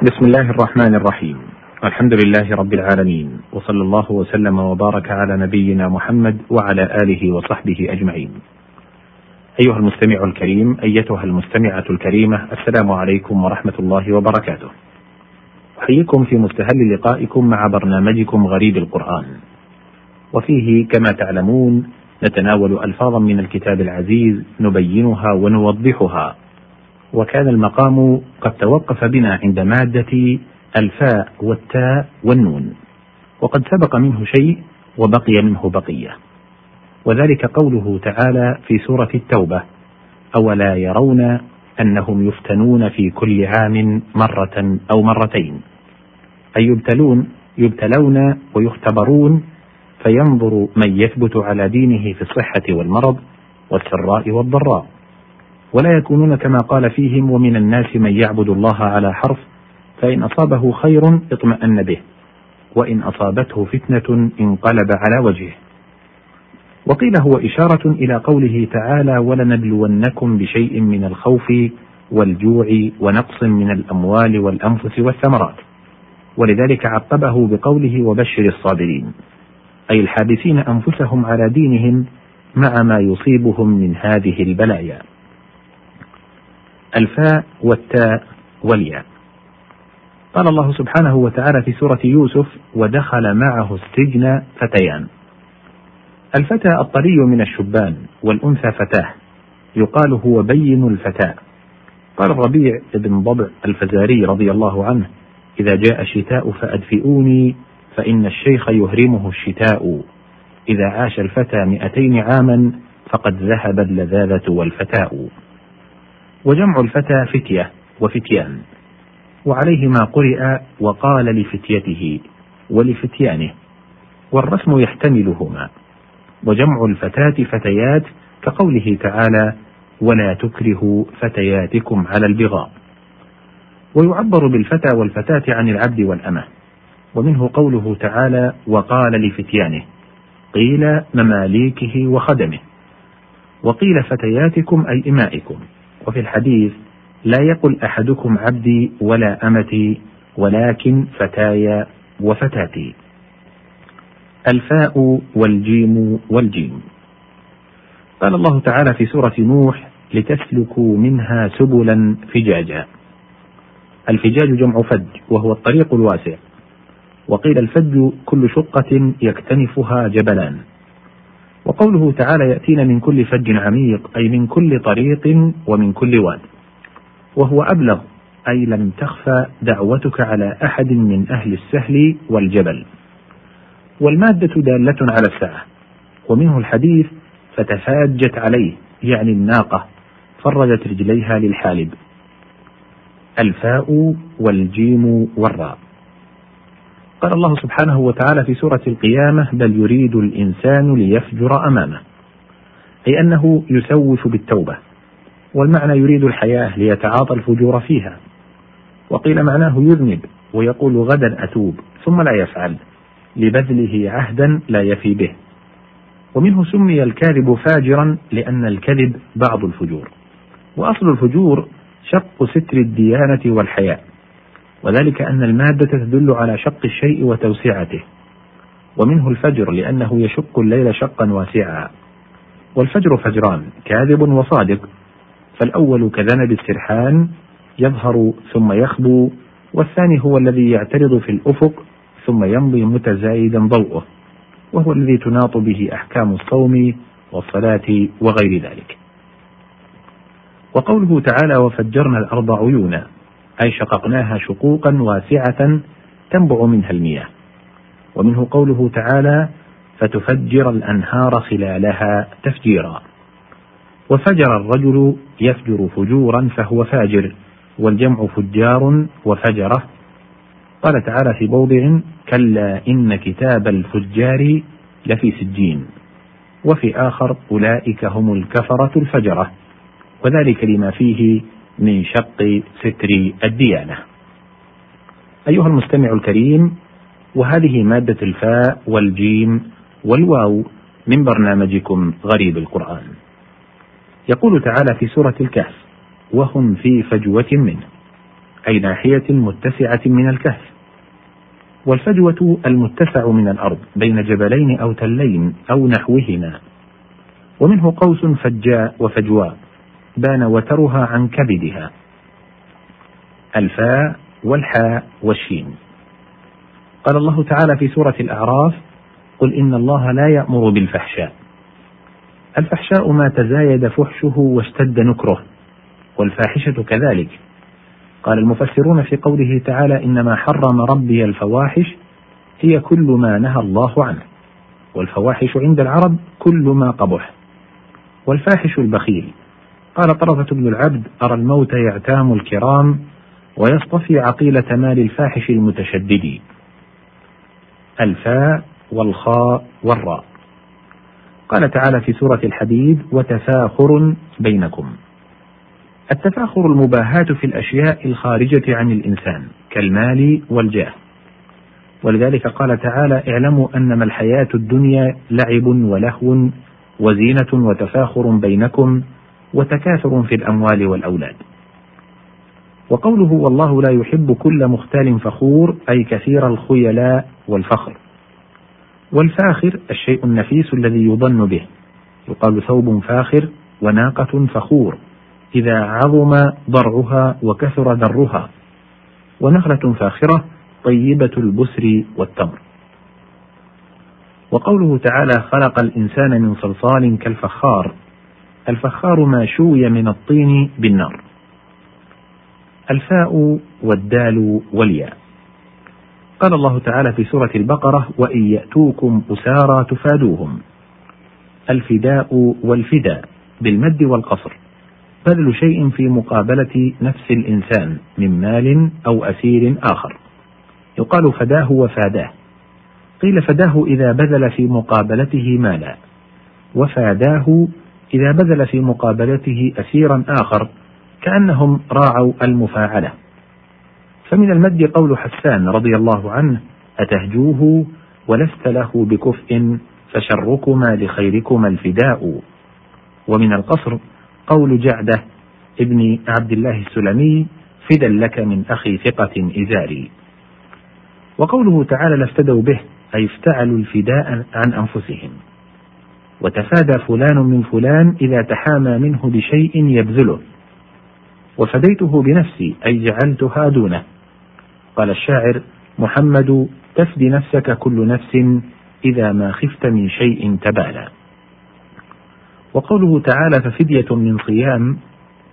بسم الله الرحمن الرحيم. الحمد لله رب العالمين وصلى الله وسلم وبارك على نبينا محمد وعلى آله وصحبه أجمعين. أيها المستمع الكريم أيتها المستمعة الكريمة السلام عليكم ورحمة الله وبركاته. أحييكم في مستهل لقائكم مع برنامجكم غريب القرآن. وفيه كما تعلمون نتناول ألفاظا من الكتاب العزيز نبينها ونوضحها. وكان المقام قد توقف بنا عند مادة الفاء والتاء والنون. وقد سبق منه شيء وبقي منه بقية. وذلك قوله تعالى في سورة التوبة أولا يرون أنهم يفتنون في كل عام مرة أو مرتين. أي يبتلون يبتلون ويختبرون فينظر من يثبت على دينه في الصحة والمرض والسراء والضراء. ولا يكونون كما قال فيهم ومن الناس من يعبد الله على حرف فإن أصابه خير اطمأن به وإن أصابته فتنة انقلب على وجهه. وقيل هو إشارة إلى قوله تعالى ولنبلونكم بشيء من الخوف والجوع ونقص من الأموال والأنفس والثمرات ولذلك عقبه بقوله وبشر الصابرين أي الحابسين أنفسهم على دينهم مع ما يصيبهم من هذه البلايا. الفاء والتاء والياء. قال الله سبحانه وتعالى في سورة يوسف ودخل معه السجن فتيان. الفتى الطري من الشبان والأنثى فتاة يقال هو بين الفتاة. قال الربيع بن ضبع الفزاري رضي الله عنه إذا جاء الشتاء فأدفئوني فإن الشيخ يهرمه الشتاء. إذا عاش الفتى مئتين عاما فقد ذهب اللذاذة والفتاء. وجمع الفتى فتية وفتيان وعليه ما قرئ وقال لفتيته ولفتيانه والرسم يحتملهما وجمع الفتاة فتيات كقوله تعالى ولا تكرهوا فتياتكم على البغاء ويعبر بالفتى والفتاة عن العبد والأمة ومنه قوله تعالى وقال لفتيانه قيل مماليكه وخدمه وقيل فتياتكم أي إمائكم وفي الحديث لا يقل أحدكم عبدي ولا أمتي ولكن فتاي وفتاتي. الفاء والجيم والجيم. قال الله تعالى في سورة نوح لتسلكوا منها سبلا فجاجا. الفجاج جمع فج وهو الطريق الواسع. وقيل الفج كل شقة يكتنفها جبلان. وقوله تعالى يأتين من كل فج عميق أي من كل طريق ومن كل واد. وهو أبلغ أي لم تخفى دعوتك على أحد من أهل السهل والجبل. والمادة دالة على الساعة ومنه الحديث فتفاجت عليه يعني الناقة فرجت رجليها للحالب. الفاء والجيم والراء. قال الله سبحانه وتعالى في سورة القيامة بل يريد الإنسان ليفجر أمامه. أي أنه يسوف بالتوبة. والمعنى يريد الحياة ليتعاطى الفجور فيها. وقيل معناه يذنب ويقول غدا أتوب ثم لا يفعل. لبذله عهدا لا يفي به. ومنه سمي الكاذب فاجرا لأن الكذب بعض الفجور. وأصل الفجور شق ستر الديانة والحياء وذلك أن المادة تدل على شق الشيء وتوسعته ومنه الفجر لأنه يشق الليل شقا واسعا. والفجر فجران كاذب وصادق. فالأول كذنب السرحان يظهر ثم يخبو والثاني هو الذي يعترض في الأفق ثم يمضي متزايدا ضوءه وهو الذي تناط به أحكام الصوم والصلاة وغير ذلك. وقوله تعالى وفجرنا الأرض عيونا أي شققناها شقوقا واسعة تنبع منها المياه. ومنه قوله تعالى فتفجر الأنهار خلالها تفجيرا وفجر الرجل يفجر فجورا فهو فاجر والجمع فجار وفجرة. قال تعالى في موضع كلا إن كتاب الفجار لفي سجين وفي آخر أولئك هم الكفرة الفجرة وذلك لما فيه من شق ستر الديانة. أيها المستمع الكريم، وهذه مادة الفاء والجيم والواو من برنامجكم غريب القرآن. يقول تعالى في سورة الكهف: وهم في فجوة منه. أي ناحية متسعة من الكهف والفجوة المتسع من الأرض بين جبلين أو تلين أو نحوهما ومنه قوس فجاء وفجواء بان وترها عن كبدها. الفاء والحاء والشين. قال الله تعالى في سورة الأعراف قل إن الله لا يأمر بالفحشاء. الفحشاء ما تزايد فحشه واشتد نكره والفاحشة كذلك. قال المفسرون في قوله تعالى إنما حرم ربي الفواحش هي كل ما نهى الله عنه. والفواحش عند العرب كل ما قبح. والفاحش البخيل. قال طرفة بن العبد أرى الموت يعتام الكرام ويصطفي عقيلة مال الفاحش المتشدد. الفاء والخاء والراء. قال تعالى في سورة الحديد وتفاخر بينكم. التفاخر المباهاة في الأشياء الخارجة عن الإنسان كالمال والجاه. ولذلك قال تعالى اعلموا أنما الحياة الدنيا لعب ولهو وزينة وتفاخر بينكم وتكاثر في الأموال والأولاد. وقوله والله لا يحب كل مختال فخور أي كثير الخيلاء والفخر. والفاخر الشيء النفيس الذي يظن به. يقال ثوب فاخر وناقة فخور. إذا عظم ضرعها وكثر درها. ونخلة فاخرة طيبة البسر والتمر. وقوله تعالى خلق الإنسان من صلصال كالفخار. الفخار ما شوي من الطين بالنار. الفاء والدال والياء. قال الله تعالى في سورة البقرة وإن يأتوكم أسارى تفادوهم. الفداء والفداء بالمد والقصر. بذل شيء في مقابلة نفس الإنسان من مال أو أسير آخر. يقال فداه وفاداه. قيل فداه إذا بذل في مقابلته مالا. وفاداه إذا بذل في مقابلته أسيرا آخر كأنهم راعوا المفاعلة. فمن المد قول حسان رضي الله عنه أتهجوه ولست له بكفء فشركما لخيركما الفداء. ومن القصر قول جعدة ابن عبد الله السلمي فدا لك من أخي ثقة إزاري. وقوله تعالى لافتدوا به أي افتعلوا الفداء عن أنفسهم. وتفادى فلان من فلان إذا تحامى منه بشيء يبذله. وفديته بنفسي أي جعلتها دونه. قال الشاعر محمد تفدي نفسك كل نفس إذا ما خفت من شيء تبالى. وقوله تعالى ففدية من صيام.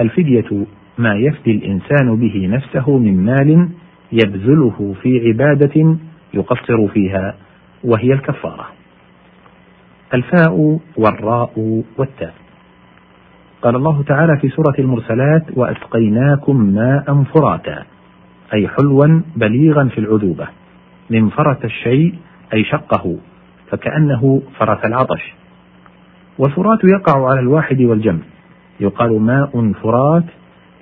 الفدية ما يفدي الإنسان به نفسه من مال يبذله في عبادة يقصر فيها وهي الكفارة. الفاء والراء والتاء. قال الله تعالى في سورة المرسلات وأسقيناكم ماء فراتا أي حلوا بليغا في العذوبة من فرت الشيء أي شقه فكأنه فرت العطش. والفرات يقع على الواحد والجمع يقال ماء فرات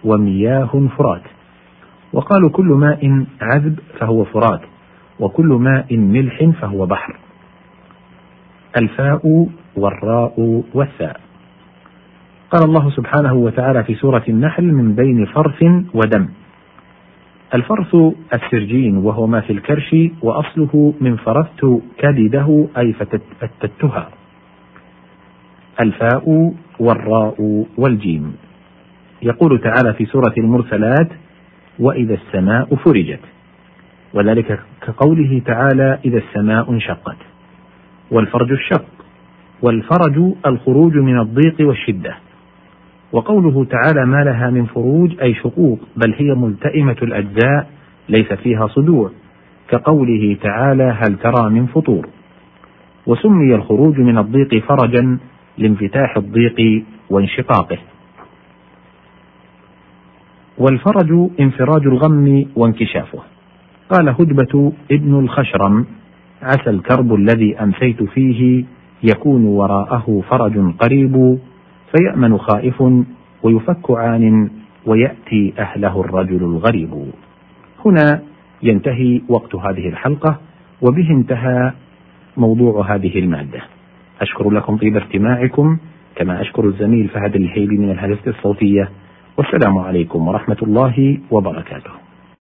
ومياه فرات. وقالوا كل ماء عذب فهو فرات وكل ماء ملح فهو بحر. الفاء والراء والثاء. قال الله سبحانه وتعالى في سورة النحل من بين فرث ودم. الفرث السرجين وهو ما في الكرش وأصله من فرثت كبده أي فتتها. الفاء والراء والجيم. يقول تعالى في سورة المرسلات وإذا السماء فرجت. وذلك كقوله تعالى إذا السماء انشقت. والفرج الشق والفرج الخروج من الضيق والشدة. وقوله تعالى ما لها من فروج أي شقوق بل هي ملتئمة الأجزاء ليس فيها صدوع كقوله تعالى هل ترى من فطور؟ وسمي الخروج من الضيق فرجا لانفتاح الضيق وانشقاقه. والفرج انفراج الغم وانكشافه. قال هدبة ابن الخشرم عسى الكرب الذي أمسيت فيه يكون وراءه فرج قريب فيأمن خائف ويفك عان ويأتي أهله الرجل الغريب. هنا ينتهي وقت هذه الحلقة وبه انتهى موضوع هذه المادة. أشكر لكم طيب استماعكم كما أشكر الزميل فهد الهيبي من الهندسة الصوتية. والسلام عليكم ورحمة الله وبركاته.